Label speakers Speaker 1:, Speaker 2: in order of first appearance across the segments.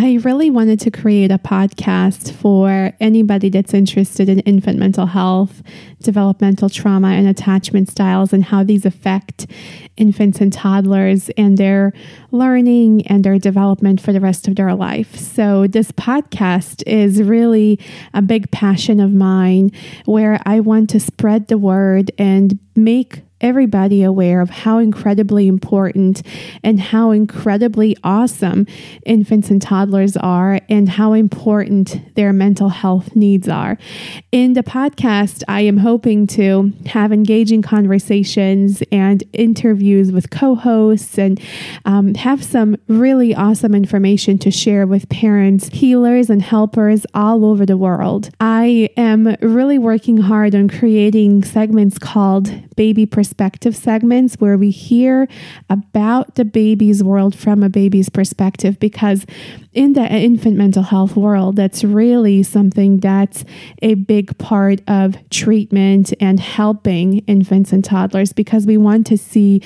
Speaker 1: I really wanted to create a podcast for anybody that's interested in infant mental health, developmental trauma, and attachment styles, and how these affect infants and toddlers and their learning and their development for the rest of their life. So, this podcast is really a big passion of mine where I want to spread the word and make everybody aware of how incredibly important and how incredibly awesome infants and toddlers are and how important their mental health needs are. In the podcast, I am hoping to have engaging conversations and interviews with co hosts and um, have some really awesome information to share with parents, healers, and helpers all over the world. I am really working hard on creating segments called Baby Perspective perspective segments where we hear about the baby's world from a baby's perspective because in the infant mental health world, that's really something that's a big part of treatment and helping infants and toddlers because we want to see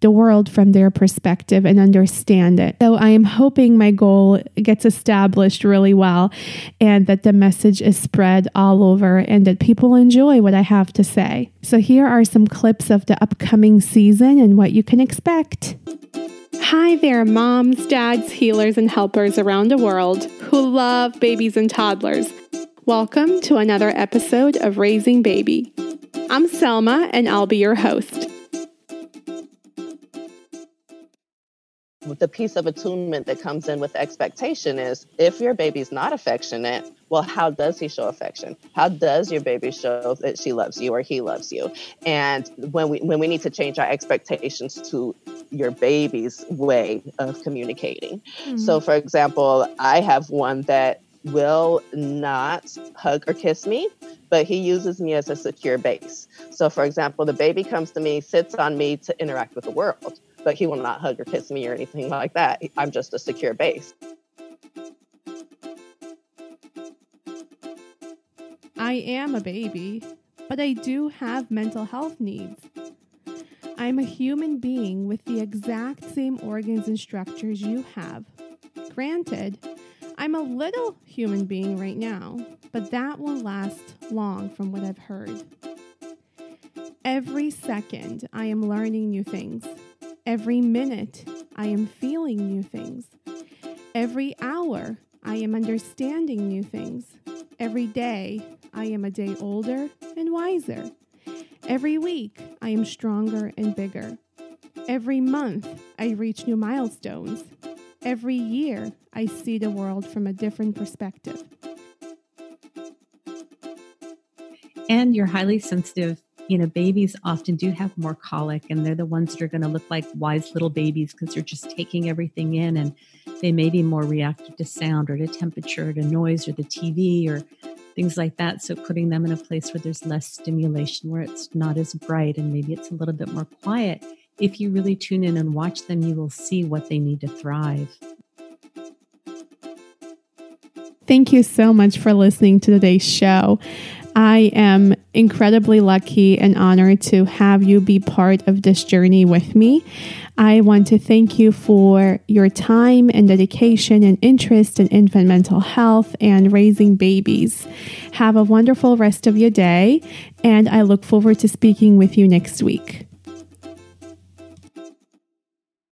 Speaker 1: the world from their perspective and understand it. So I am hoping my goal gets established really well and that the message is spread all over and that people enjoy what I have to say. So here are some clips of the upcoming season and what you can expect. Hi there, moms, dads, healers, and helpers around the world who love babies and toddlers. Welcome to another episode of Raising Baby. I'm Selma, and I'll be your host.
Speaker 2: The piece of attunement that comes in with expectation is if your baby's not affectionate, well, how does he show affection? How does your baby show that she loves you or he loves you? And when we when we need to change our expectations to your baby's way of communicating. Mm-hmm. So, for example, I have one that will not hug or kiss me, but he uses me as a secure base. So, for example, the baby comes to me, sits on me to interact with the world, but he will not hug or kiss me or anything like that. I'm just a secure base.
Speaker 1: I am a baby, but I do have mental health needs. I'm a human being with the exact same organs and structures you have. Granted, I'm a little human being right now, but that won't last long from what I've heard. Every second, I am learning new things. Every minute, I am feeling new things. Every hour, I am understanding new things. Every day, I am a day older and wiser. Every week, I am stronger and bigger. Every month, I reach new milestones. Every year, I see the world from a different perspective.
Speaker 3: And you're highly sensitive. You know, babies often do have more colic, and they're the ones that are going to look like wise little babies because they're just taking everything in and they may be more reactive to sound or to temperature or to noise or the TV or things like that. So putting them in a place where there's less stimulation, where it's not as bright and maybe it's a little bit more quiet. If you really tune in and watch them, you will see what they need to thrive.
Speaker 1: Thank you so much for listening to today's show. I am incredibly lucky and honored to have you be part of this journey with me. I want to thank you for your time and dedication and interest in infant mental health and raising babies. Have a wonderful rest of your day, and I look forward to speaking with you next week.